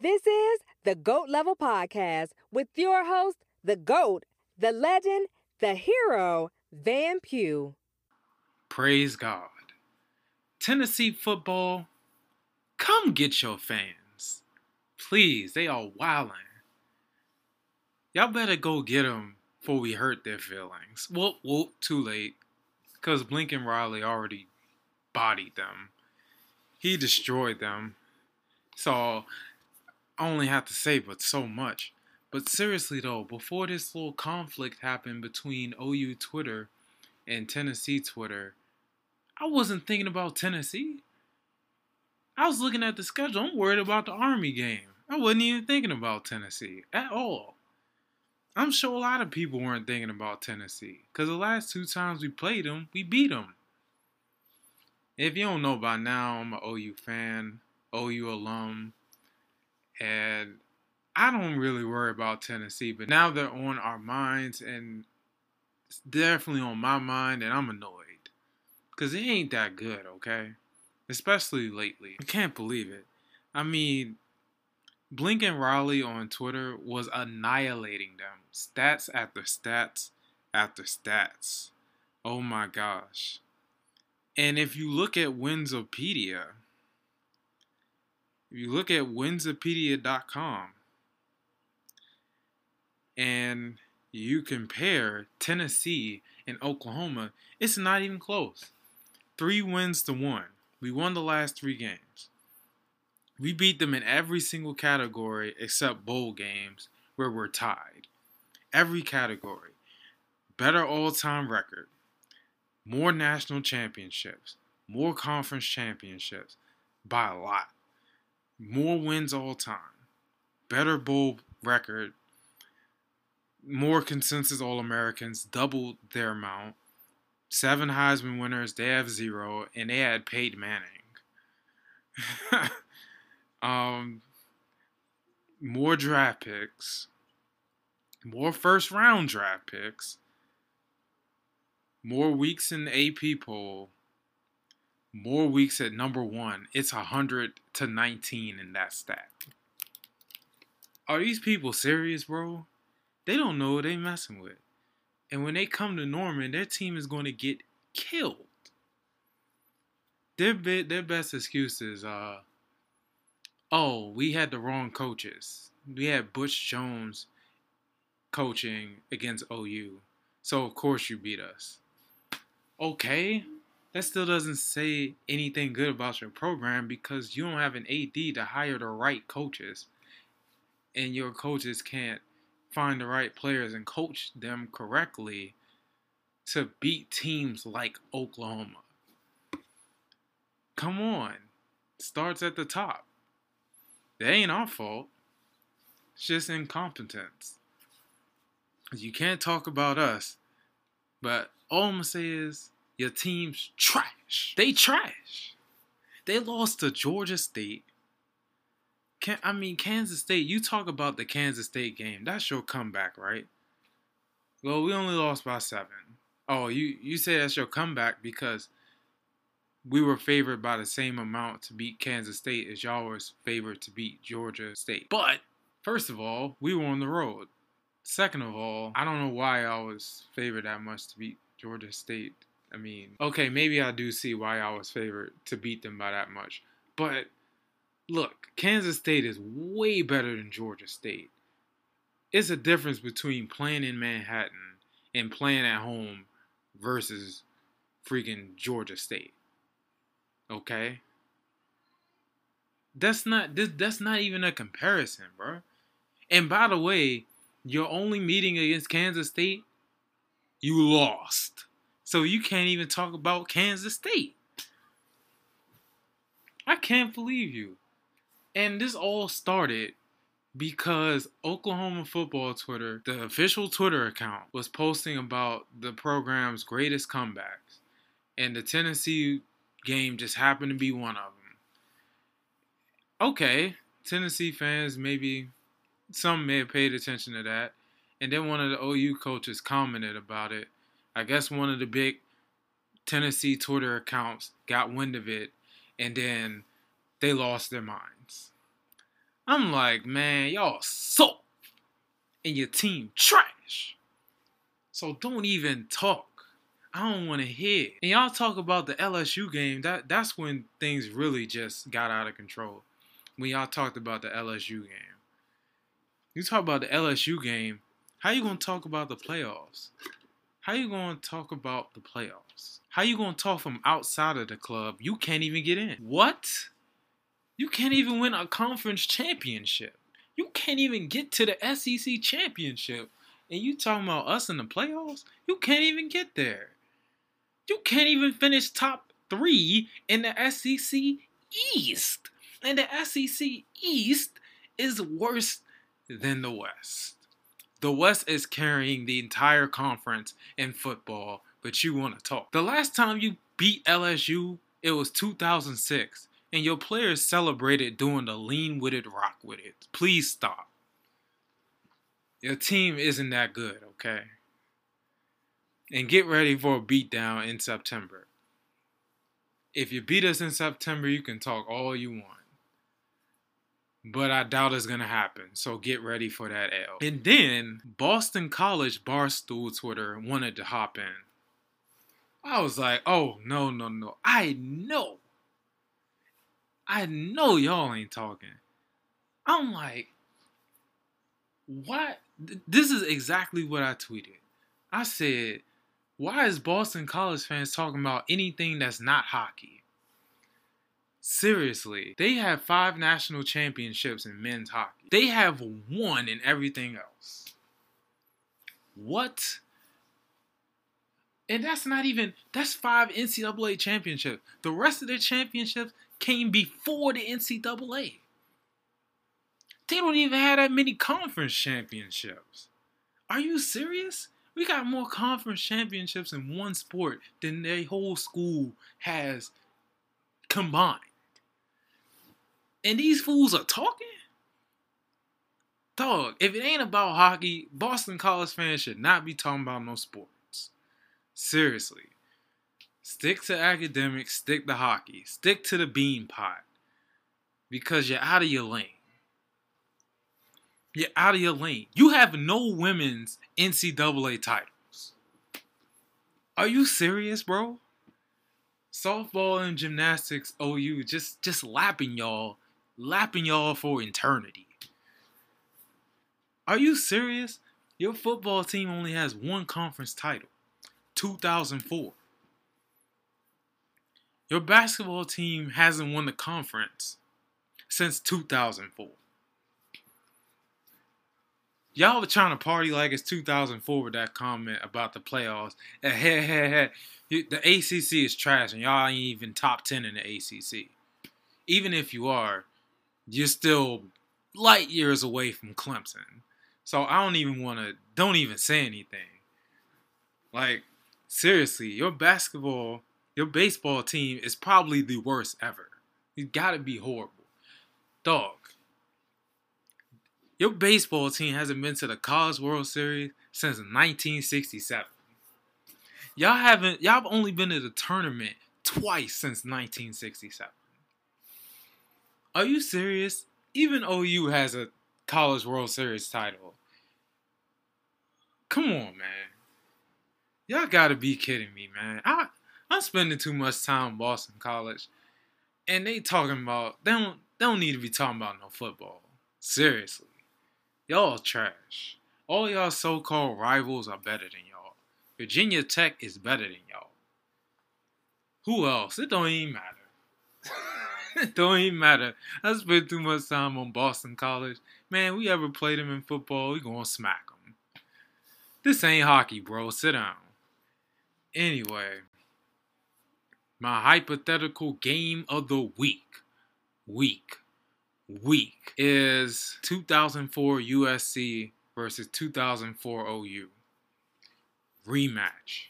This is the GOAT Level Podcast with your host, the GOAT, the legend, the hero, Van Pugh. Praise God. Tennessee football, come get your fans. Please, they are wildin'. Y'all better go get them before we hurt their feelings. Whoop, whoop, too late. Because Lincoln Riley already bodied them. He destroyed them. So I only have to say but so much. But seriously though, before this little conflict happened between OU Twitter and Tennessee Twitter, I wasn't thinking about Tennessee. I was looking at the schedule. I'm worried about the Army game. I wasn't even thinking about Tennessee at all. I'm sure a lot of people weren't thinking about Tennessee because the last two times we played them, we beat them. If you don't know by now, I'm an OU fan, OU alum, and I don't really worry about Tennessee. But now they're on our minds, and it's definitely on my mind, and I'm annoyed because it ain't that good, okay? Especially lately. I can't believe it. I mean, Lincoln Riley on Twitter was annihilating them. Stats after stats after stats. Oh my gosh. And if you look at Winsipedia, if you look at Winsipedia.com and you compare Tennessee and Oklahoma, it's not even close. Three wins to one. We won the last three games. We beat them in every single category except bowl games where we're tied. Every category. Better all time record. More national championships. More conference championships by a lot. More wins all time. Better bowl record. More consensus All Americans, doubled their amount. Seven Heisman winners, they have zero, and they had Peyton Manning. Um, more draft picks, more first round draft picks, more weeks in the AP poll, more weeks at number one. It's 100 to 19 in that stat. Are these people serious, bro? They don't know what they're messing with. And when they come to Norman, their team is going to get killed. Their, their best excuse is, uh, oh, we had the wrong coaches. We had Butch Jones coaching against OU. So of course you beat us. Okay. That still doesn't say anything good about your program because you don't have an AD to hire the right coaches. And your coaches can't find the right players and coach them correctly to beat teams like Oklahoma. Come on. Starts at the top. That ain't our fault. It's just incompetence. You can't talk about us, but all I'm gonna say is your team's trash. They trash. They lost to Georgia State. Can, I mean Kansas State. You talk about the Kansas State game. That's your comeback, right? Well, we only lost by seven. Oh, you you say that's your comeback because we were favored by the same amount to beat Kansas State as y'all was favored to beat Georgia State. But first of all, we were on the road. Second of all, I don't know why I was favored that much to beat Georgia State. I mean, okay, maybe I do see why I was favored to beat them by that much. But look, Kansas State is way better than Georgia State. It's a difference between playing in Manhattan and playing at home versus freaking Georgia State. Okay? That's not this that's not even a comparison, bro. And by the way, your only meeting against Kansas State, you lost. So you can't even talk about Kansas State. I can't believe you. And this all started because Oklahoma football Twitter, the official Twitter account, was posting about the program's greatest comebacks. And the Tennessee game just happened to be one of them. Okay, Tennessee fans maybe some may have paid attention to that. And then one of the OU coaches commented about it. I guess one of the big Tennessee Twitter accounts got wind of it and then they lost their minds. I'm like, man, y'all suck. And your team trash. So don't even talk. I don't want to hear. And y'all talk about the LSU game. That that's when things really just got out of control. When y'all talked about the LSU game. You talk about the LSU game. How you gonna talk about the playoffs? How you gonna talk about the playoffs? How you gonna talk from outside of the club? You can't even get in. What? You can't even win a conference championship. You can't even get to the SEC championship. And you talking about us in the playoffs? You can't even get there. You can't even finish top three in the SEC East. And the SEC East is worse than the West. The West is carrying the entire conference in football, but you want to talk. The last time you beat LSU, it was 2006, and your players celebrated doing the lean with it, rock with it. Please stop. Your team isn't that good, okay? And get ready for a beatdown in September. If you beat us in September, you can talk all you want. But I doubt it's going to happen. So get ready for that L. And then Boston College Barstool Twitter wanted to hop in. I was like, oh, no, no, no. I know. I know y'all ain't talking. I'm like, what? This is exactly what I tweeted. I said, why is Boston College fans talking about anything that's not hockey? Seriously, they have five national championships in men's hockey. They have one in everything else. What? And that's not even, that's five NCAA championships. The rest of their championships came before the NCAA. They don't even have that many conference championships. Are you serious? We got more conference championships in one sport than their whole school has combined. And these fools are talking? Dog, if it ain't about hockey, Boston College fans should not be talking about no sports. Seriously. Stick to academics, stick to hockey, stick to the Beanpot. Because you're out of your lane. You're out of your lane. You have no women's NCAA titles. Are you serious, bro? Softball and gymnastics OU just just lapping y'all, lapping y'all for eternity. Are you serious? Your football team only has one conference title. 2004. Your basketball team hasn't won the conference since 2004. Y'all were trying to party like it's 2004 with that comment about the playoffs. Eh, hey, hey, hey, the ACC is trash, and y'all ain't even top 10 in the ACC. Even if you are, you're still light years away from Clemson. So I don't even want to, don't even say anything. Like, seriously, your basketball, your baseball team is probably the worst ever. You gotta be horrible. Dog, your baseball team hasn't been to the College World Series since 1967. Y'all haven't y'all have only been to the tournament twice since 1967. Are you serious? Even OU has a College World Series title. Come on, man. Y'all gotta be kidding me, man. I I'm spending too much time in Boston College. And they talking about they don't they don't need to be talking about no football. Seriously. Y'all trash. All y'all so-called rivals are better than y'all. Virginia Tech is better than y'all. Who else? It don't even matter. don't even matter. I spent too much time on Boston College. Man, we ever played them in football, we gonna smack them. This ain't hockey, bro. Sit down. Anyway, my hypothetical game of the week. Week week is 2004 USC versus 2004 OU. Rematch.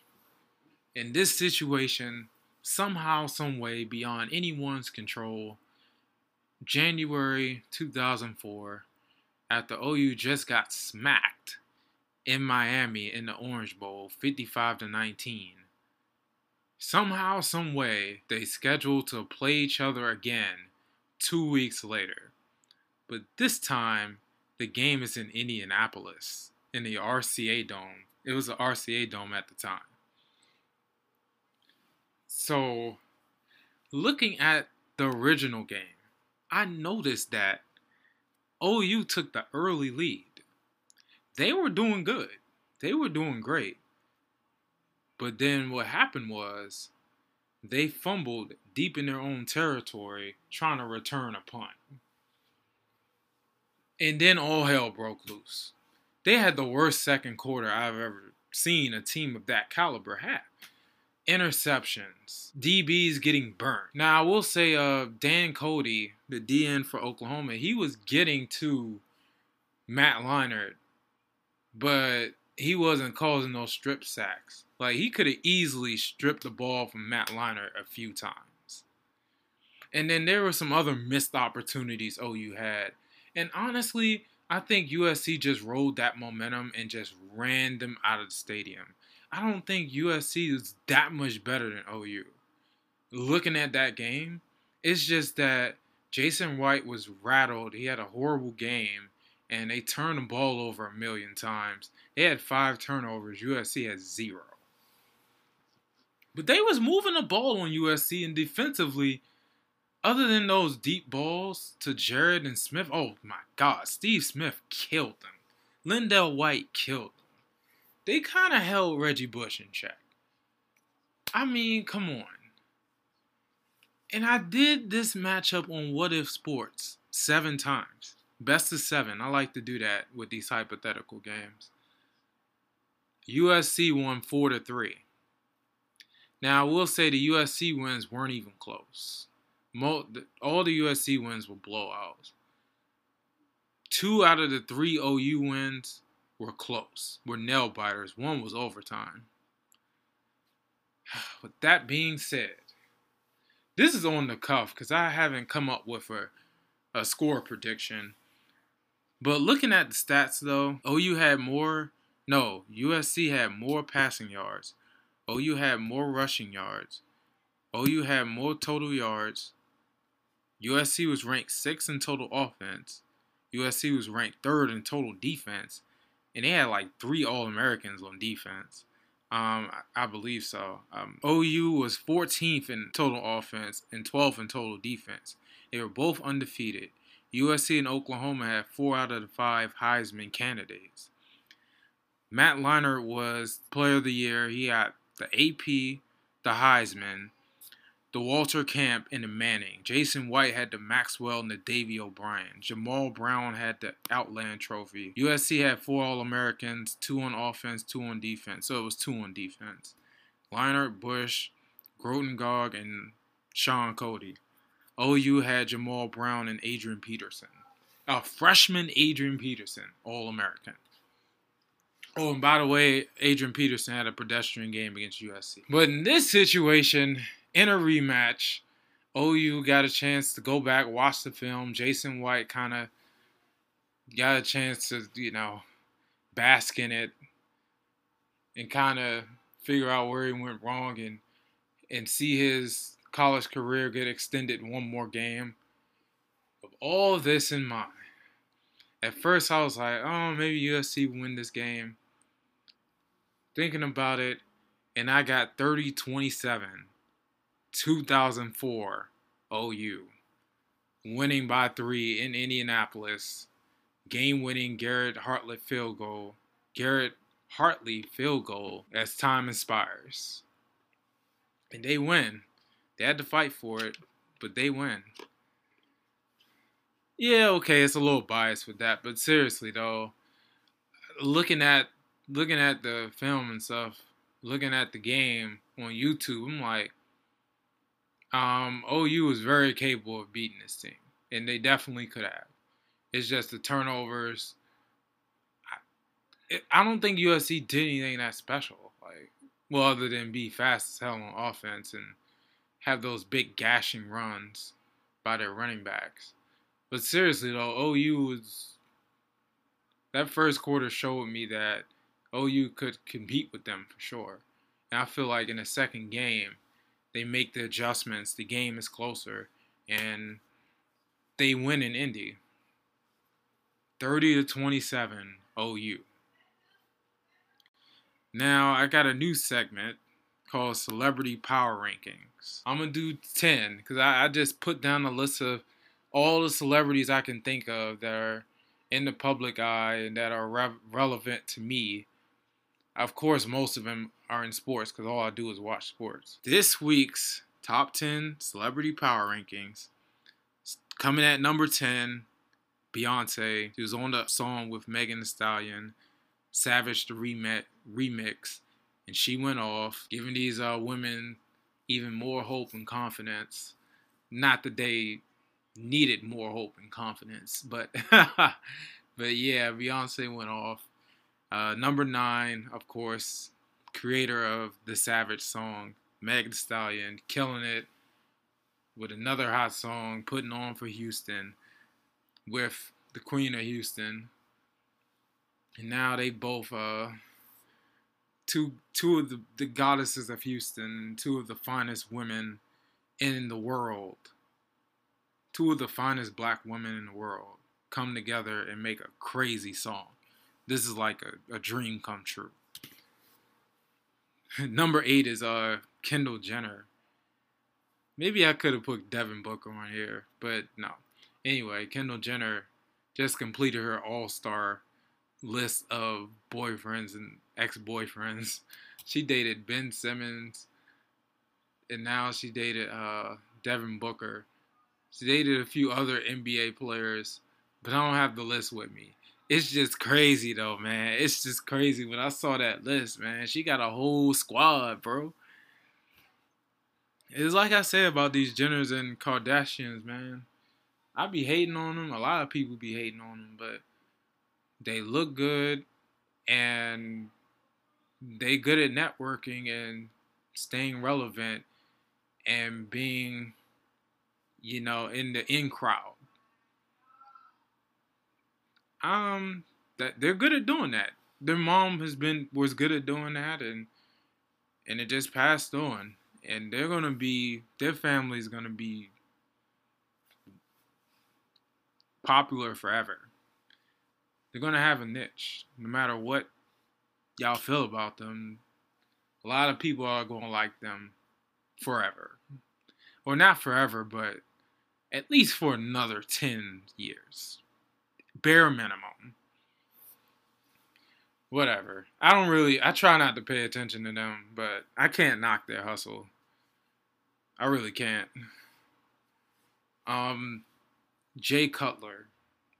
In this situation, somehow, some way, beyond anyone's control, January 2004, after OU just got smacked in Miami in the Orange Bowl, 55 to 19. Somehow, some way, they scheduled to play each other again two weeks later. But this time, the game is in Indianapolis in the RCA Dome. It was the RCA Dome at the time. So, looking at the original game, I noticed that OU took the early lead. They were doing good. They were doing great. But then what happened was they fumbled deep in their own territory trying to return a punt. And then all hell broke loose. They had the worst second quarter I've ever seen a team of that caliber have. Interceptions, DBs getting burnt. Now I will say, uh, Dan Cody, the DN for Oklahoma, he was getting to Matt Leinart, but he wasn't causing those strip sacks. Like he could have easily stripped the ball from Matt Leinart a few times. And then there were some other missed opportunities OU had. And honestly, I think USC just rode that momentum and just ran them out of the stadium. I don't think USC is that much better than OU. Looking at that game, it's just that Jason White was rattled. He had a horrible game, and they turned the ball over a million times. They had five turnovers. USC had zero. But they was moving the ball on USC and defensively, other than those deep balls to Jarrett and Smith, oh my God, Steve Smith killed them. LenDale White killed. They kind of held Reggie Bush in check. I mean, come on. And I did this matchup on What If Sports seven times. Best of seven. I like to do that with these hypothetical games. USC won four to three. Now, I will say the USC wins weren't even close. all the USC wins were blowouts. Two out of the three OU wins were close, were nail biters. One was overtime. With that being said, this is on the cuff because I haven't come up with a, a score prediction. But looking at the stats, though, OU had more. No, USC had more passing yards OU had more rushing yards. OU had more total yards. USC was ranked sixth in total offense. USC was ranked third in total defense. And they had like three All Americans on defense. Um, I, believe so. Um, OU was 14th in total offense and 12th in total defense. They were both undefeated. USC and Oklahoma had four out of the five Heisman candidates. Matt Leinart was Player of the Year. He got the AP, the Heisman, the Walter Camp, and the Manning. Jason White had the Maxwell and the Davy O'Brien. Jammal Brown had the Outland Trophy. USC had four All Americans, two on offense, two on defense. So it was two on defense. Leinart, Bush, Grootegoed, and Shaun Cody. OU had Jammal Brown and Adrian Peterson. A freshman Adrian Peterson, All American. Oh, and by the way, Adrian Peterson had a pedestrian game against USC. But in this situation, in a rematch, OU got a chance to go back, watch the film. Jason White kind of got a chance to, you know, bask in it and kind of figure out where he went wrong and and see his college career get extended one more game. With all this in mind, at first I was like, oh, maybe USC win this game thinking about it, and I got 30 27, 2004 OU, winning by three in Indianapolis, game winning Garrett Hartley field goal, Garrett Hartley field goal as time inspires. And they win. They had to fight for it, but they win. Yeah, okay, it's a little biased with that, but seriously though, looking at looking at the film and stuff, looking at the game on YouTube, I'm like, um, OU was very capable of beating this team, and they definitely could have. It's just the turnovers. I, it, I don't think USC did anything that special, like, well, other than be fast as hell on offense and have those big gashing runs by their running backs. But seriously though, OU was that first quarter showed me that OU could compete with them for sure. And I feel like in the second game, they make the adjustments. The game is closer, and they win in Indy. 30 to 27 OU. Now I got a new segment called Celebrity Power Rankings. I'm gonna do 10 because I, I, just put down a list of all the celebrities I can think of that are in the public eye and that are re- relevant to me. Of course, most of them are in sports because all I do is watch sports. This week's top 10 celebrity power rankings coming at number 10 Beyonce. She was on the song with Megan Thee Stallion, Savage the remix, remix, and she went off, giving these uh, women even more hope and confidence. Not that they needed more hope and confidence, but but yeah, Beyonce went off. Uh, number nine, of course, creator of the Savage song, Megan Thee Stallion, killing it with another hot song, putting on for Houston with the Queen of Houston. And now they both uh two two of the, the goddesses of Houston, two of the finest women in the world. Two of the finest black women in the world come together and make a crazy song. This is like a, a dream come true. Number eight is uh Kendall Jenner. Maybe I could have put Devin Booker on here, but no. Anyway, Kendall Jenner just completed her all star list of boyfriends and ex boyfriends. She dated Ben Simmons, and now she dated uh, Devin Booker. She dated a few other NBA players, but I don't have the list with me. It's just crazy though, man. It's just crazy when I saw that list, man. She got a whole squad, bro. It's like I said about these Jenners and Kardashians, man. I be hating on them. A lot of people be hating on them, but they look good and they good at networking and staying relevant and being, you know, in the in crowd. Um, that they're good at doing that. Their mom has been was good at doing that, and and it just passed on. And they're gonna be their family's gonna be popular forever. They're gonna have a niche, no matter what y'all feel about them. A lot of people are gonna like them forever, or not forever, but at least for another ten years, bare minimum. Whatever. I don't really. I try not to pay attention to them, but I can't knock their hustle. I really can't. Um, Jay Cutler.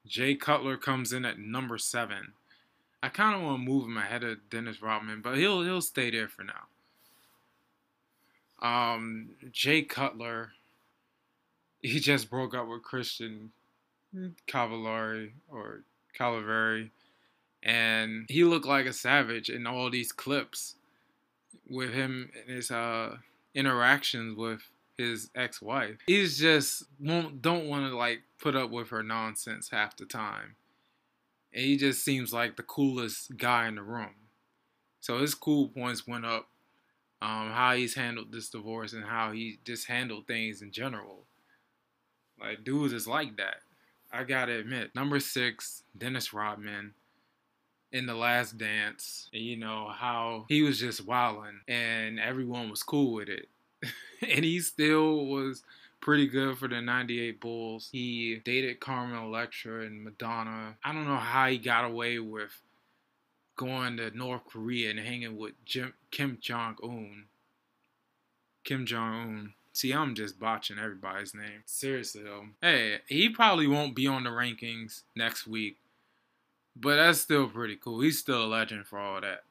Jay Cutler comes in at number seven. I kind of want to move him ahead of Dennis Rodman, but he'll he'll stay there for now. Um, Jay Cutler, he just broke up with Kristin Cavallari or Cavallari, and he looked like a savage in all these clips with him and his uh interactions with his ex-wife. He's just won't don't want to like put up with her nonsense half the time. And he just seems like the coolest guy in the room. So his cool points went up. Um, how he's handled this divorce and how he just handled things in general. Like dudes is like that. I gotta admit. Number six, Dennis Rodman in the last dance. And you know how he was just wilding and everyone was cool with it. and he still was pretty good for the 98 Bulls. He dated Carmen Electra and Madonna. I don't know how he got away with going to North Korea and hanging with Jim, Kim Jong Un. Kim Jong Un. See, I'm just botching everybody's name. Seriously, though. Hey, he probably won't be on the rankings next week, but that's still pretty cool. He's still a legend for all that.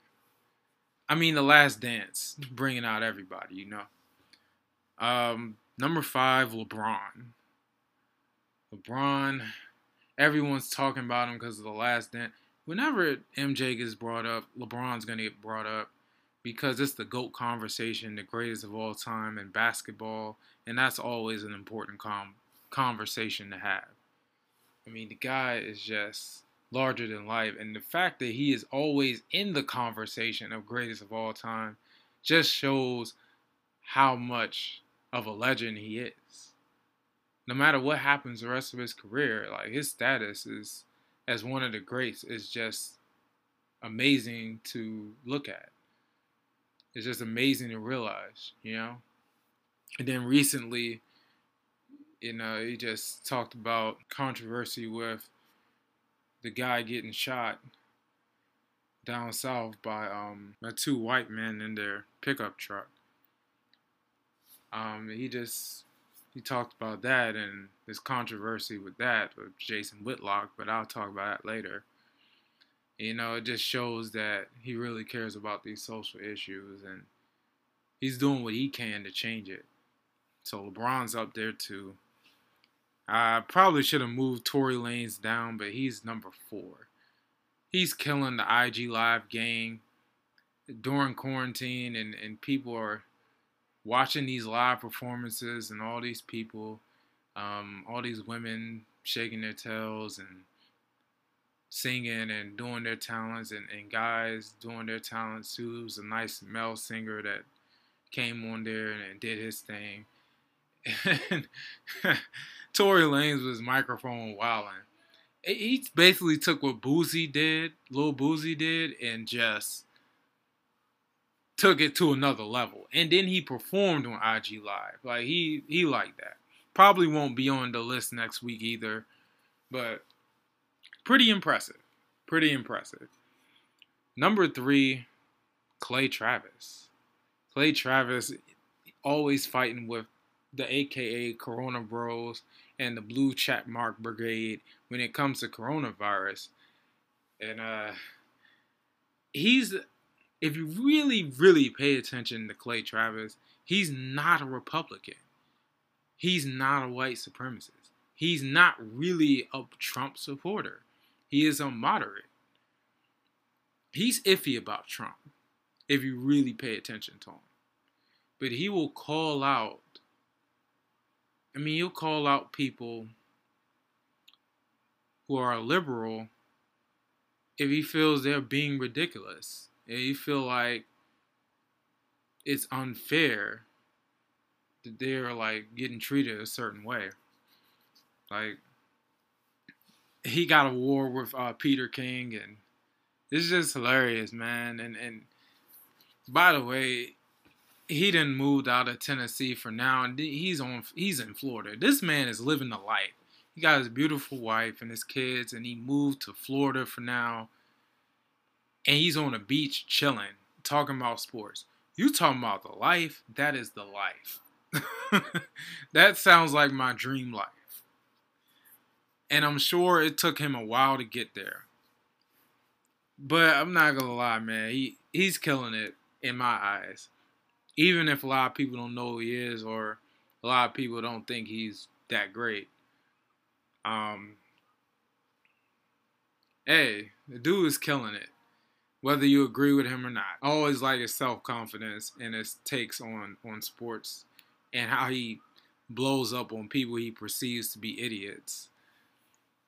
I mean, The Last Dance, bringing out everybody, you know. Um, number five, LeBron. LeBron, everyone's talking about him because of the last dance. Whenever MJ gets brought up, LeBron's gonna get brought up because it's the GOAT conversation, the greatest of all time in basketball, and that's always an important com- conversation to have. I mean, the guy is just larger than life, and the fact that he is always in the conversation of greatest of all time just shows how much of a legend he is. No matter what happens the rest of his career, like his status is as one of the greats is just amazing to look at. It's just amazing to realize, you know. And then recently, you know, he just talked about controversy with the guy getting shot down south by um by two white men in their pickup truck. Um, he just he talked about that and there's controversy with that with Jason Whitlock, but I'll talk about that later. You know, it just shows that he really cares about these social issues and he's doing what he can to change it. So LeBron's up there too. I probably should have moved Tory Lanez down, but he's number four. He's killing the IG Live gang during quarantine, and, and people are watching these live performances, and all these people, um, all these women shaking their tails and singing and doing their talents, and, and guys doing their talents too. It was a nice male singer that came on there and, and did his thing. And Tory Lanez was microphone wilding. He basically took what Boosie did, Lil Boosie did, and just took it to another level. And then he performed on IG Live. Like he he liked that. Probably won't be on the list next week either, but pretty impressive. Pretty impressive. Number three, Clay Travis. Clay Travis always fighting with the AKA Corona Bros and the Blue Check Mark Brigade when it comes to coronavirus. And uh he's if you really, really pay attention to Clay Travis, he's not a Republican. He's not a white supremacist. He's not really a Trump supporter. He is a moderate. He's iffy about Trump if you really pay attention to him. But he will call out I mean, you'll call out people who are liberal if he feels they're being ridiculous. If you feel like it's unfair that they're like getting treated a certain way. Like he got a war with uh, Peter King and it's just hilarious, man. And and by the way, he didn't moved out of Tennessee for now, and he's on he's in Florida. This man is living the life. He got his beautiful wife and his kids, and he moved to Florida for now. And he's on a beach chilling, talking about sports. You talking about the life? That is the life. that sounds like my dream life. And I'm sure it took him a while to get there. But I'm not gonna lie, man. He he's killing it in my eyes even if a lot of people don't know who he is or a lot of people don't think he's that great. Um, hey, the dude is killing it, whether you agree with him or not. I always like his self confidence and his takes on on sports and how he blows up on people he perceives to be idiots.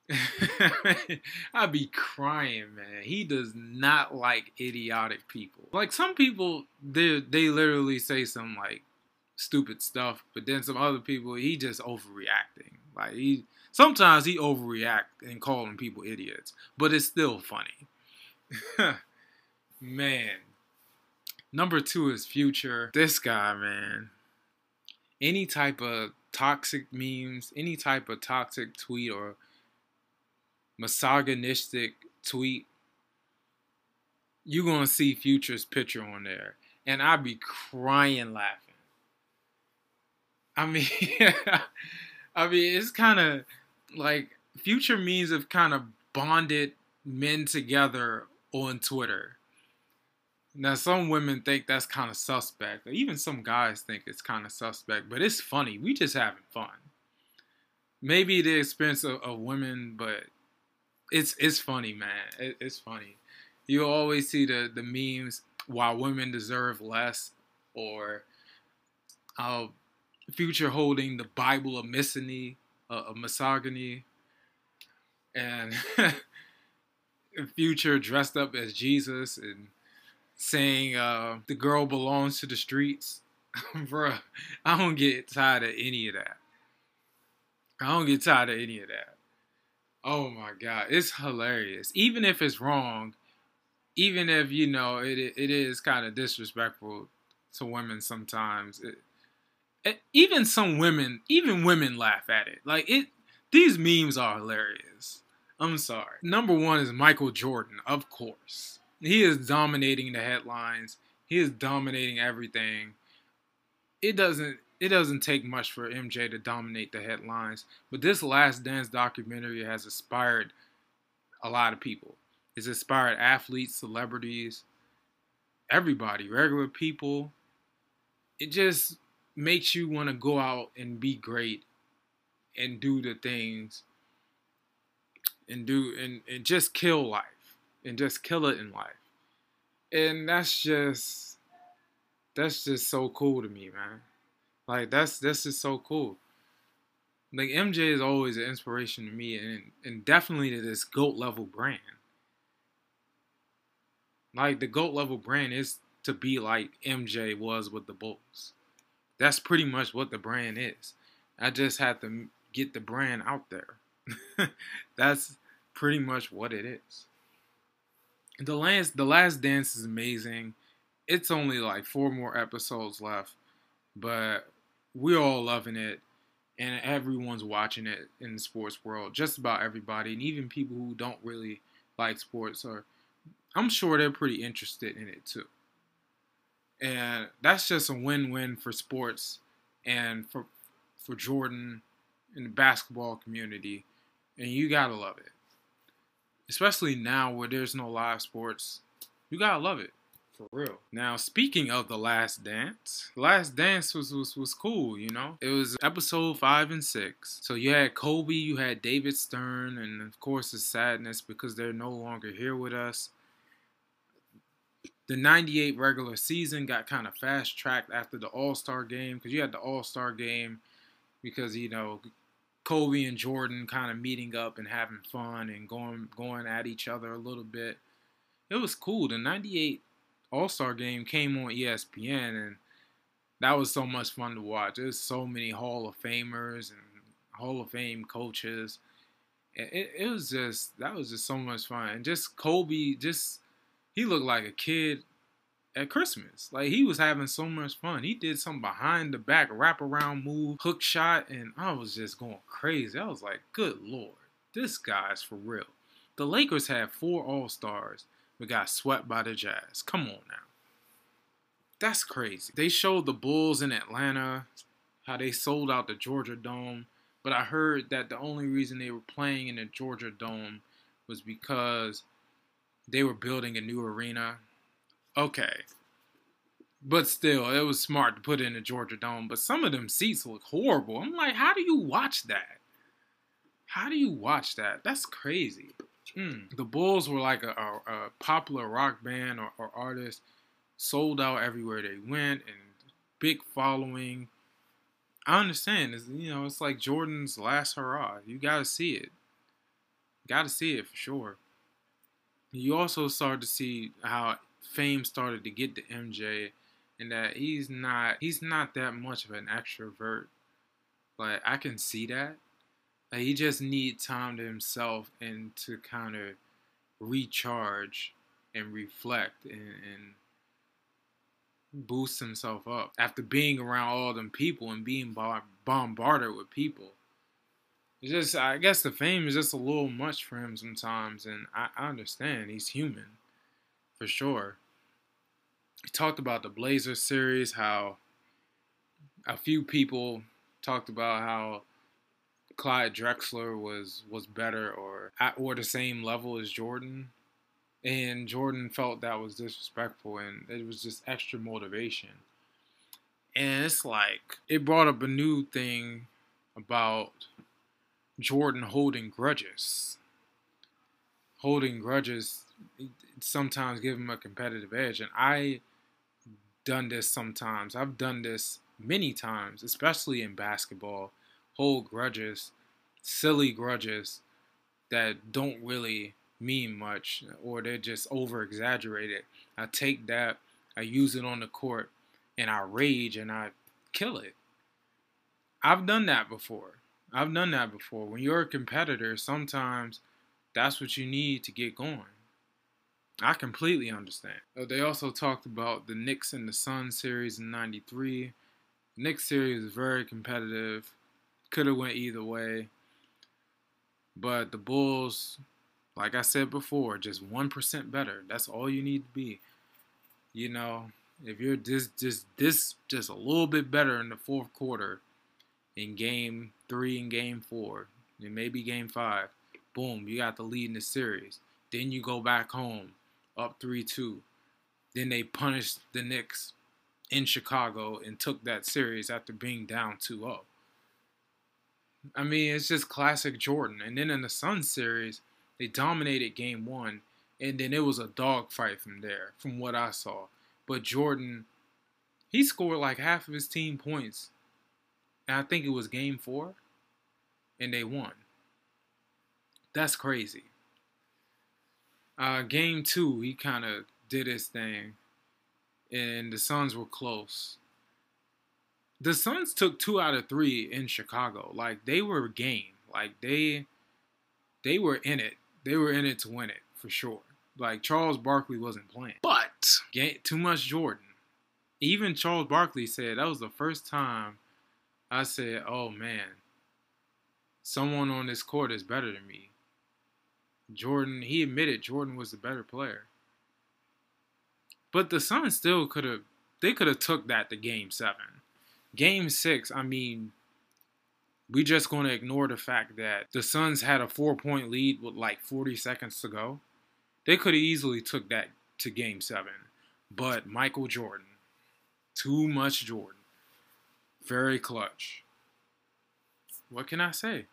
I'd be crying, man. He does not like idiotic people. Like some people, they they literally say some like stupid stuff, but then some other people, he just overreacting. Like he sometimes he overreact and calling people idiots, but it's still funny. man. Number two is Future. This guy, man. Any type of toxic memes, any type of toxic tweet or misogynistic tweet, you're gonna see Future's picture on there, and I'd be crying laughing. I mean, I mean, it's kind of like Future means have kind of bonded men together on Twitter. Now, some women think that's kind of suspect, even some guys think it's kind of suspect, but it's funny. We just having fun. Maybe the expense of, of women, but it's it's funny, man. It, it's funny. You always see the the memes why women deserve less, or uh, future holding the Bible of misogyny, uh, of misogyny, and future dressed up as Jesus and saying uh, the girl belongs to the streets. Bruh, I don't get tired of any of that. I don't get tired of any of that. Oh my god, it's hilarious. Even if it's wrong, even if you know it, it is kind of disrespectful to women sometimes. It, it, even some women, even women laugh at it. Like it, these memes are hilarious. I'm sorry. Number one is Michael Jordan, of course. He is dominating the headlines. He is dominating everything. It doesn't it doesn't take much for MJ to dominate the headlines, but this Last Dance documentary has inspired a lot of people. It's inspired athletes, celebrities, everybody, regular people. It just makes you want to go out and be great and do the things and do and, and just kill life and just kill it in life. And that's just that's just so cool to me, man. Like that's that's just so cool. Like MJ is always an inspiration to me and and definitely to this GOAT level brand. Like the GOAT level brand is to be like MJ was with the Bulls. That's pretty much what the brand is. I just had to get the brand out there. That's pretty much what it is. The last the last dance is amazing. It's only like four more episodes left, but we're all loving it and everyone's watching it in the sports world. Just about everybody, and even people who don't really like sports are I'm sure they're pretty interested in it too. And that's just a win-win for sports and for for Jordan in the basketball community, and you gotta love it. Especially now where there's no live sports, you gotta love it for real. Now, speaking of the Last Dance, Last Dance was, was was cool. You know, it was episode five and six. So you had Kobe, you had David Stern, and of course the sadness because they're no longer here with us. The 98 regular season got kind of fast tracked after the All Star game because you had the All Star game because you know Kobe and Jordan kind of meeting up and having fun and going going at each other a little bit. It was cool. The 98 All-Star game came on ESPN and that was so much fun to watch. There's so many Hall of Famers and Hall of Fame coaches. It, it was just that was just so much fun. And just Kobe just he looked like a kid at Christmas. Like he was having so much fun. He did some behind the back wraparound move, hook shot, and I was just going crazy. I was like, good lord, this guy's for real. The Lakers had four All Stars, but got swept by the Jazz. Come on now. That's crazy. They showed the Bulls in Atlanta how they sold out the Georgia Dome, but I heard that the only reason they were playing in the Georgia Dome was because they were building a new arena okay. But still, it was smart to put in the Georgia Dome. But some of them seats look horrible. I'm like, how do you watch that? How do you watch that? That's crazy. Mm. The Bulls were like a, a, a popular rock band or, or artist, sold out everywhere they went, and big following. I understand. It's, you know, it's like Jordan's last hurrah. You got to see it. Got to see it for sure. You also start to see how fame started to get to MJ and that he's not he's not that much of an extrovert. Like I can see that. Like he just needs time to himself and to kind of recharge and reflect and, and boost himself up after being around all them people and being bombarded with people. It's just, I guess the fame is just a little much for him sometimes, and I, I understand he's human for sure. He talked about the Blazers series, how a few people talked about how Clyde Drexler was was better or at or the same level as Jordan, and Jordan felt that was disrespectful, and it was just extra motivation. And it's like it brought up a new thing about Jordan holding grudges. Holding grudges sometimes give him a competitive edge. And I done this sometimes. I've done this many times, especially in basketball. Hold grudges, silly grudges that don't really mean much or they're just over exaggerated. I take that, I use it on the court, and I rage and I kill it. I've done that before. I've done that before. When you're a competitor, sometimes that's what you need to get going. I completely understand. Uh, they also talked about the Knicks and the Suns series in 93. The Knicks series is very competitive. Could have went either way. But the Bulls, like I said before, just 1% better. That's all you need to be. You know, if you're just just this just a little bit better in the fourth quarter in game 3 and game 4, and maybe game 5, boom, you got the lead in the series. Then you go back home up 3 2. Then they punished the Knicks in Chicago and took that series after being down 2 0. I mean, it's just classic Jordan. And then in the Sun series, they dominated game one, and then it was a dogfight from there, from what I saw. But Jordan, he scored like half of his team points. And I think it was game four, and they won. That's crazy. Uh, game two, he kind of did his thing, and the Suns were close. The Suns took two out of three in Chicago. Like they were game. Like they, they were in it. They were in it to win it for sure. Like Charles Barkley wasn't playing, but too much Jordan. Even Charles Barkley said that was the first time I said, "Oh man, someone on this court is better than me." Jordan, he admitted Jordan was the better player. But the Suns still could have they could have took that to game 7. Game 6, I mean, we just going to ignore the fact that the Suns had a 4-point lead with like 40 seconds to go. They could have easily took that to game 7. But Michael Jordan, too much Jordan. Very clutch. What can I say?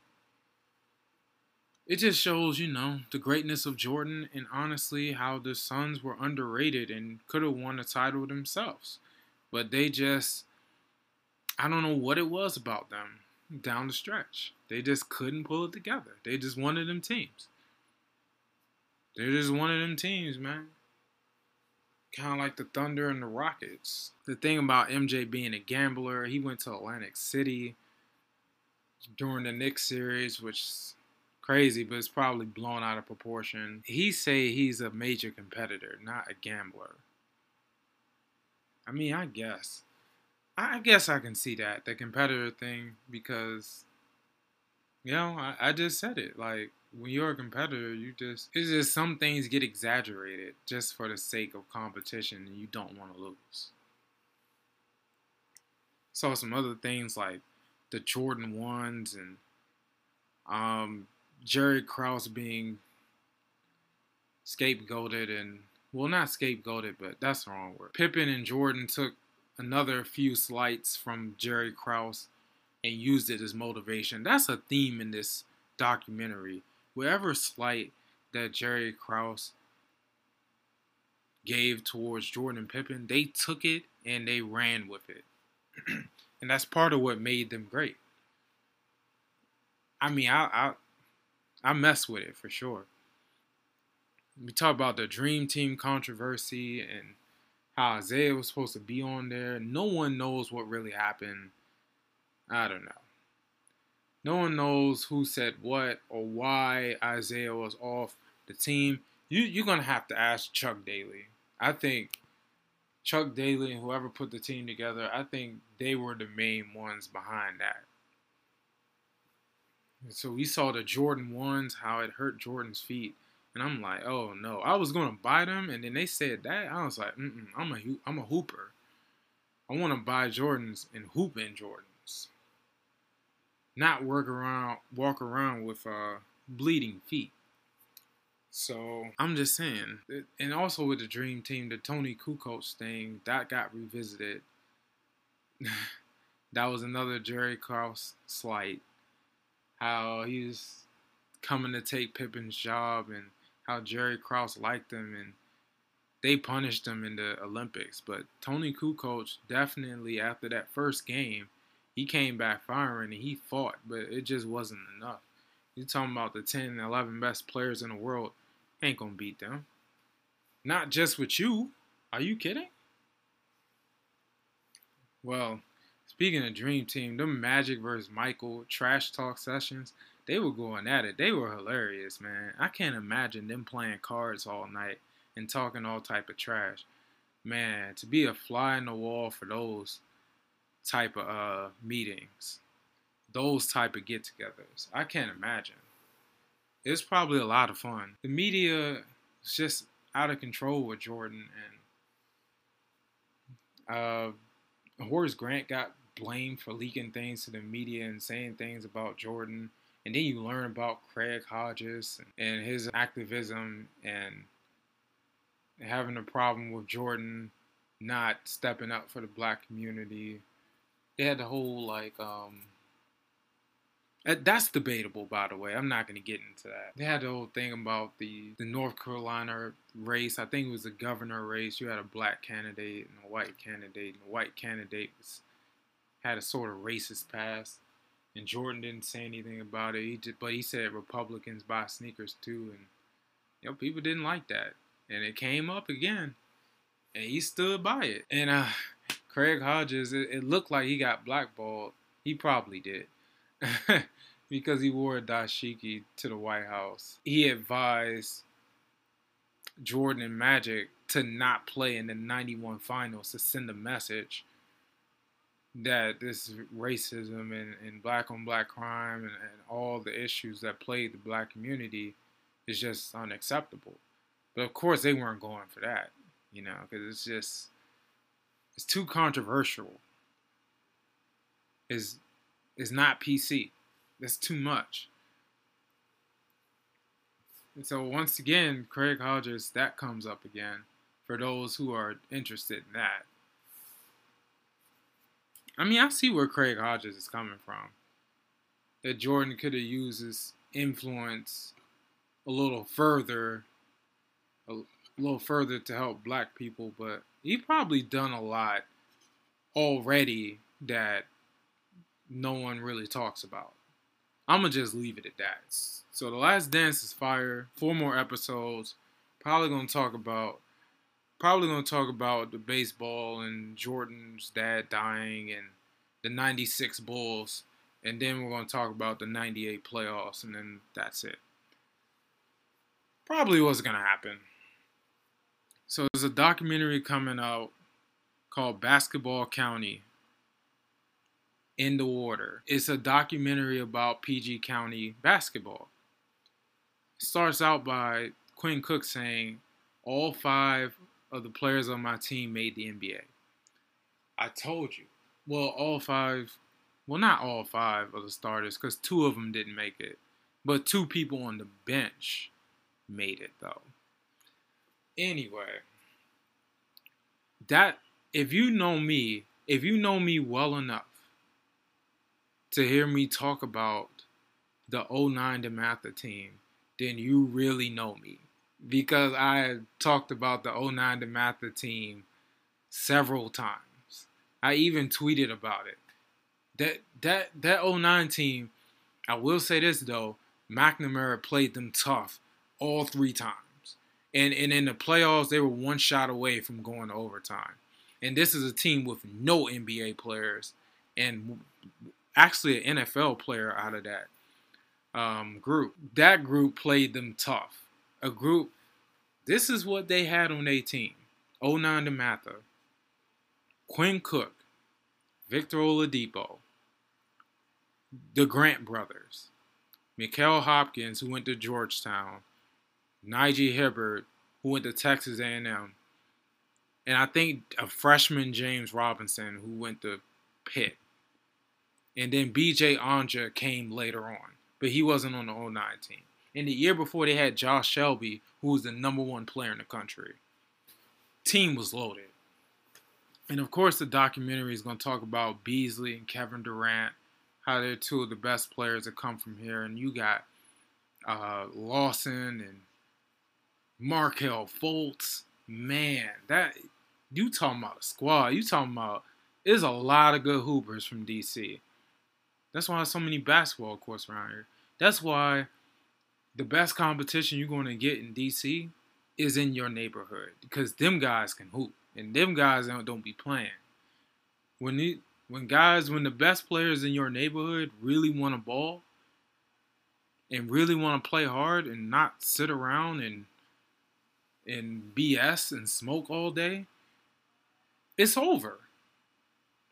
it just shows, you know, the greatness of Jordan and honestly how the Suns were underrated and could have won a title themselves. But they just, I don't know what it was about them down the stretch. They just couldn't pull it together. They just wanted them teams. They're just one of them teams, man. Kind of like the Thunder and the Rockets. The thing about MJ being a gambler, he went to Atlantic City during the Knicks series, which crazy, but it's probably blown out of proportion. He say he's a major competitor, not a gambler. I mean, I guess. I guess I can see that, the competitor thing, because, you know, I, I just said it. Like, when you're a competitor, you just, it's just some things get exaggerated just for the sake of competition and you don't want to lose. Saw some other things like the Jordan ones and um, Jerry Krause being scapegoated and well not scapegoated, but that's the wrong word. Pippen and Jordan took another few slights from Jerry Krause and used it as motivation. That's a theme in this documentary. Whatever slight that Jerry Krause gave towards Jordan Pippen, they took it and they ran with it. and that's part of what made them great. I mean, I, I I mess with it for sure. We talk about the Dream Team controversy and how Isiah was supposed to be on there. No one knows what really happened. I don't know. No one knows who said what or why Isiah was off the team. You, you're going to have to ask Chuck Daly. I think Chuck Daly and whoever put the team together, I think they were the main ones behind that. So we saw the Jordan ones, how it hurt Jordan's feet, and I'm like, oh no, I was gonna buy them, and then they said that, I was like, I'm a I'm a hooper. I want to buy Jordans and hoop in Jordans, not work around walk around with uh, bleeding feet. So I'm just saying, and also with the Dream Team, the Toni Kukoc thing that got revisited. that was another Jerry Krause slight how he was coming to take Pippen's job and how Jerry Krause liked them and they punished him in the Olympics. But Toni Kukoc definitely after that first game, he came back firing and he fought, but it just wasn't enough. You're talking about the 10 11 best players in the world, ain't gonna beat them. Not just with you. Are you kidding? Well, Speaking of Dream Team, the Magic versus Michael trash talk sessions, they were going at it. They were hilarious, man. I can't imagine them playing cards all night and talking all type of trash. Man, to be a fly in the wall for those type of uh, meetings, those type of get-togethers, I can't imagine. It's probably a lot of fun. The media is just out of control with Jordan and uh, Horace Grant got blamed for leaking things to the media and saying things about Jordan. And then you learn about Craig Hodges and his activism and having a problem with Jordan not stepping up for the black community. They had the whole like um that's debatable by the way. I'm not gonna get into that. They had the whole thing about the the North Carolina race. I think it was a governor race. You had a black candidate and a white candidate, and the white candidate was had a sort of racist past. And Jordan didn't say anything about it. He just, but he said Republicans buy sneakers too, and you know people didn't like that, and it came up again, and he stood by it. And uh, Craig Hodges, it, it looked like he got blackballed. He probably did. because he wore a dashiki to the White House. He advised Jordan and Magic to not play in the 91 finals to send a message that this racism and, and black on black crime and, and all the issues that plague the black community is just unacceptable. But of course, they weren't going for that, you know, because it's just it's too controversial. Is is not PC. That's too much. And so once again, Craig Hodges, that comes up again for those who are interested in that. I mean, I see where Craig Hodges is coming from. That Jordan could have used his influence a little further, a little further to help black people, but he probably done a lot already that no one really talks about. I'm gonna just leave it at that. So the last dance is fire. Four more episodes. Probably gonna talk about probably gonna talk about the baseball and Jordan's dad dying and the 96 Bulls. And then we're gonna talk about the 98 playoffs and then that's it. Probably what's gonna happen. So there's a documentary coming out called Basketball County in the Water. It's a documentary about PG County basketball. It starts out by Quinn Cook saying, All five of the players on my team made the NBA. I told you. Well, all five, well, not all five of the starters, because two of them didn't make it. But two people on the bench made it, though. Anyway, that, if you know me, if you know me well enough, to hear me talk about the 09 DeMatha team, then you really know me. Because I talked about the 09 DeMatha team several times. I even tweeted about it. That that that 09 team, I will say this though, McNamara played them tough all three times. And and in the playoffs, they were one shot away from going to overtime. And this is a team with no NBA players and actually an NFL player out of that um, group. That group played them tough. A group, this is what they had on their team. 09 DeMatha, Quinn Cook, Victor Oladipo, the Grant brothers, Michael Hopkins, who went to Georgetown, Nige Hibbert, who went to Texas A&M, and I think a freshman James Robinson, who went to Pitt. And then BJ Anja came later on, but he wasn't on the 09 team. And the year before, they had Josh Selby, who was the number one player in the country. Team was loaded. And of course, the documentary is going to talk about Beasley and Kevin Durant, how they're two of the best players that come from here. And you got uh, Lawson and Markelle Fultz. Man, that you talking about a squad. You talking about there's a lot of good hoopers from DC. That's why so many basketball courts around here. That's why the best competition you're going to get in DC is in your neighborhood because them guys can hoop and them guys don't, don't be playing. When you When guys, when the best players in your neighborhood really want to ball and really want to play hard and not sit around and and BS and smoke all day, it's over.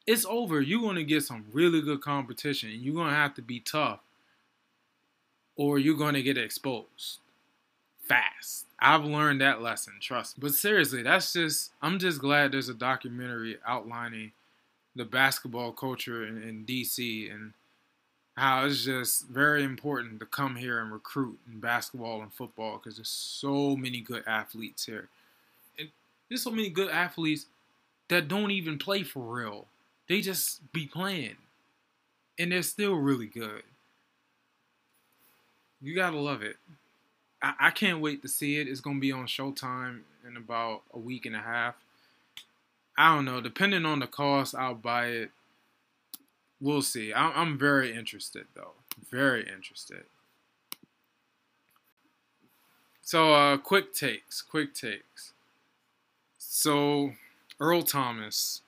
It's over. You're going to get some really good competition and you're going to have to be tough or you're going to get exposed fast. I've learned that lesson, trust me. But seriously, that's just, I'm just glad there's a documentary outlining the basketball culture in, in DC and how it's just very important to come here and recruit in basketball and football because there's so many good athletes here. And there's so many good athletes that don't even play for real. They just be playing. And they're still really good. You gotta love it. I, I can't wait to see it. It's gonna be on Showtime in about a week and a half. I don't know. Depending on the cost, I'll buy it. We'll see. I, I'm very interested, though. Very interested. So, uh, quick takes. Quick takes. So, Earl Thomas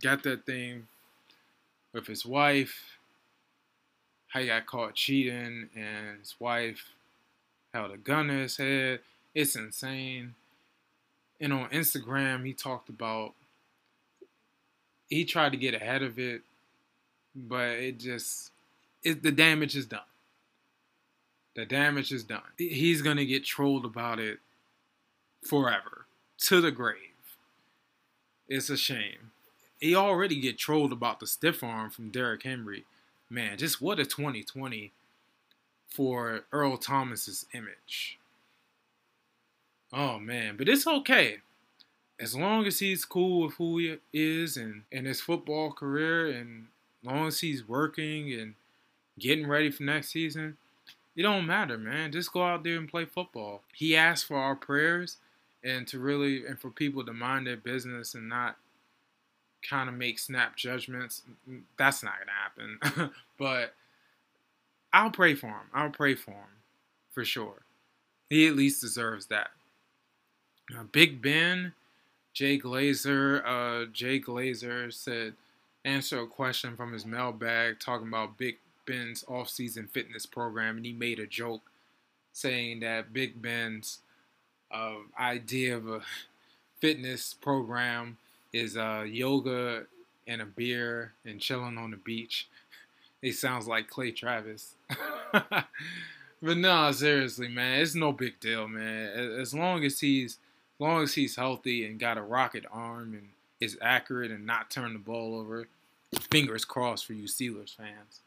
got that thing with his wife. How he got caught cheating, and his wife held a gun to his head. It's insane. And on Instagram, he talked about he tried to get ahead of it, but it just it, the damage is done. The damage is done. He's gonna get trolled about it forever to the grave. It's a shame. He already get trolled about the stiff arm from Derrick Henry. Man, just what a 2020 for Earl Thomas's image. Oh man, but it's okay as long as he's cool with who he is and and his football career, and long as he's working and getting ready for next season, it don't matter, man. Just go out there and play football. He asked for our prayers and to really and for people to mind their business and not kind of make snap judgments. That's not gonna happen. but I'll pray for him. I'll pray for him for sure. He at least deserves that. Now, Big Ben Jay Glazer, uh, Jay Glazer said, answer a question from his mailbag talking about Big Ben's off-season fitness program, and he made a joke saying that Big Ben's uh, idea of a fitness program is uh, yoga and a beer and chilling on the beach. It sounds like Clay Travis. but no, seriously, man, it's no big deal, man. As long as he's as long as he's healthy and got a rocket arm and is accurate and not turn the ball over, fingers crossed for you Steelers fans,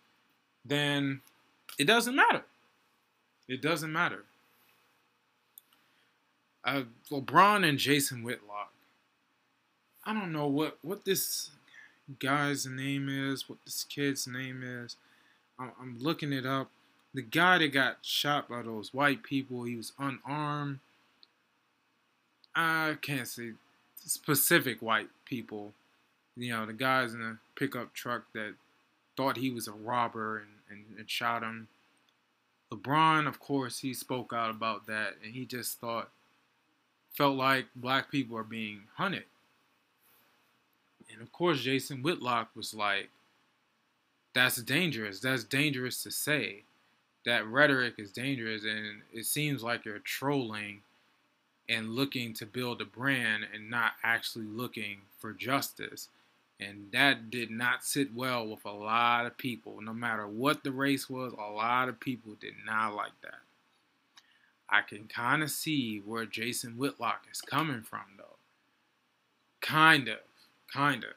then it doesn't matter. It doesn't matter. Uh, LeBron and Jason Whitlock. I don't know what what this guy's name is, what this kid's name is. I'm, I'm looking it up. The guy that got shot by those white people, he was unarmed. I can't say specific white people. You know, the guys in the pickup truck that thought he was a robber and, and, and shot him. LeBron, of course, he spoke out about that and he just thought, felt like black people are being hunted. And of course, Jason Whitlock was like, that's dangerous. That's dangerous to say. That rhetoric is dangerous, and it seems like you're trolling and looking to build a brand and not actually looking for justice. And that did not sit well with a lot of people. No matter what the race was, a lot of people did not like that. I can kind of see where Jason Whitlock is coming from, though. Kind of. Kind of.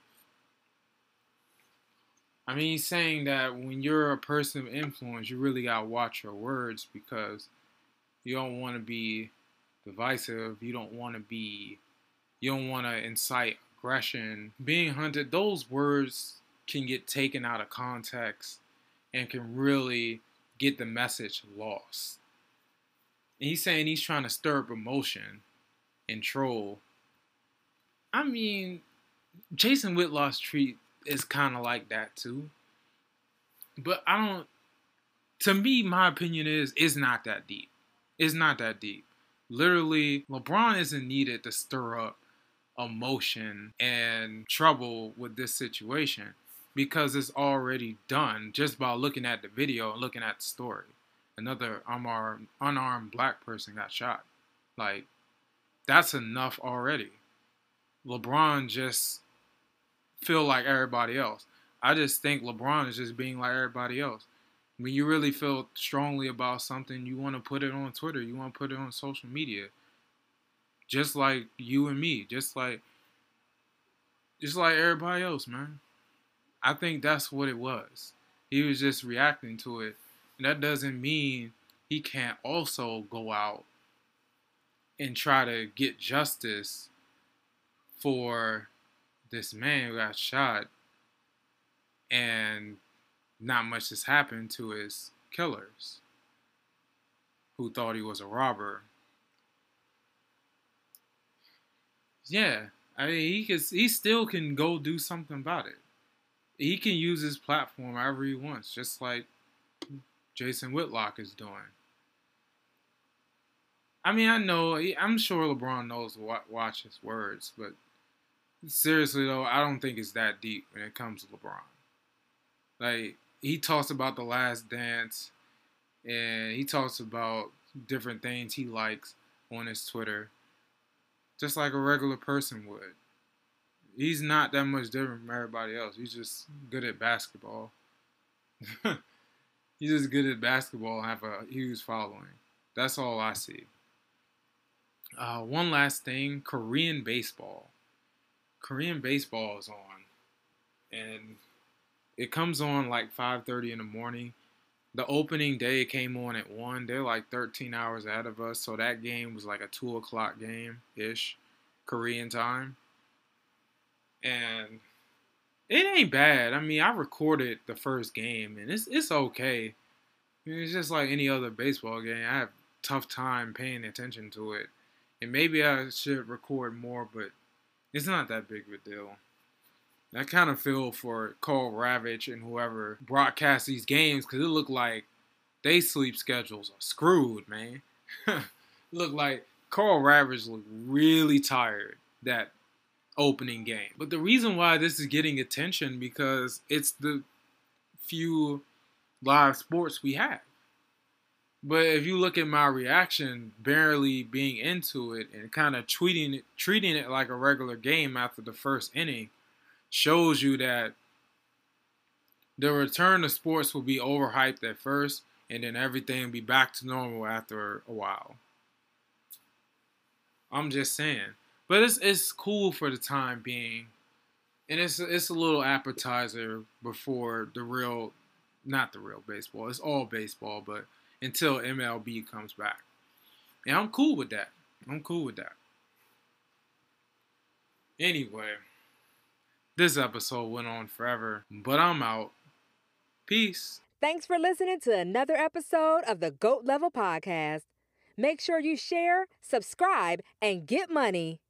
I mean, he's saying that when you're a person of influence, you really got to watch your words because you don't want to be divisive. You don't want to be, you don't want to incite aggression. Being hunted, those words can get taken out of context and can really get the message lost. And he's saying he's trying to stir up emotion and troll. I mean, Jason Whitlock's treat is kind of like that too. But I don't. To me, my opinion is it's not that deep. It's not that deep literally, LeBron isn't needed to stir up emotion and trouble with this situation. because it's already done just by looking at the video and looking at the story. Another unarmed, unarmed black person got shot. Like, that's enough already. LeBron just feel like everybody else. I just think LeBron is just being like everybody else. When you really feel strongly about something, you want to put it on Twitter, you want to put it on social media. Just like you and me, just like just like everybody else, man. I think that's what it was. He was just reacting to it. And that doesn't mean he can't also go out and try to get justice for this man got shot and not much has happened to his killers who thought he was a robber. Yeah, I mean he can he still can go do something about it. He can use his platform however he wants, just like Jason Whitlock is doing. I mean, I know I'm sure LeBron knows what watch his words, but seriously though, I don't think it's that deep when it comes to LeBron. Like he talks about the last dance and he talks about different things he likes on his Twitter. Just like a regular person would. He's not that much different from everybody else. He's just good at basketball. He's just good at basketball and have a huge following. That's all I see. Uh, one last thing Korean baseball. Korean baseball is on, and it comes on like 5:30 in the morning. The opening day came on at one. They're like 13 hours ahead of us, so that game was like a two o'clock game ish, Korean time. And it ain't bad. I mean, I recorded the first game, and it's it's okay. I mean, it's just like any other baseball game. I have tough time paying attention to it, and maybe I should record more, but it's not that big of a deal. I kind of feel for Karl Ravech and whoever broadcasts these games because it looked like they sleep schedules are screwed, man. look like Karl Ravech looked really tired that opening game. But the reason why this is getting attention because it's the few live sports we have. But if you look at my reaction, barely being into it and kind of treating it, treating it like a regular game after the first inning, shows you that the return to sports will be overhyped at first, and then everything will be back to normal after a while. I'm just saying, but it's it's cool for the time being, and it's it's a little appetizer before the real, not the real baseball. It's all baseball, but until MLB comes back. And I'm cool with that. I'm cool with that. Anyway, this episode went on forever, but I'm out. Peace. Thanks for listening to another episode of the GOAT Level Podcast. Make sure you share, subscribe, and get money.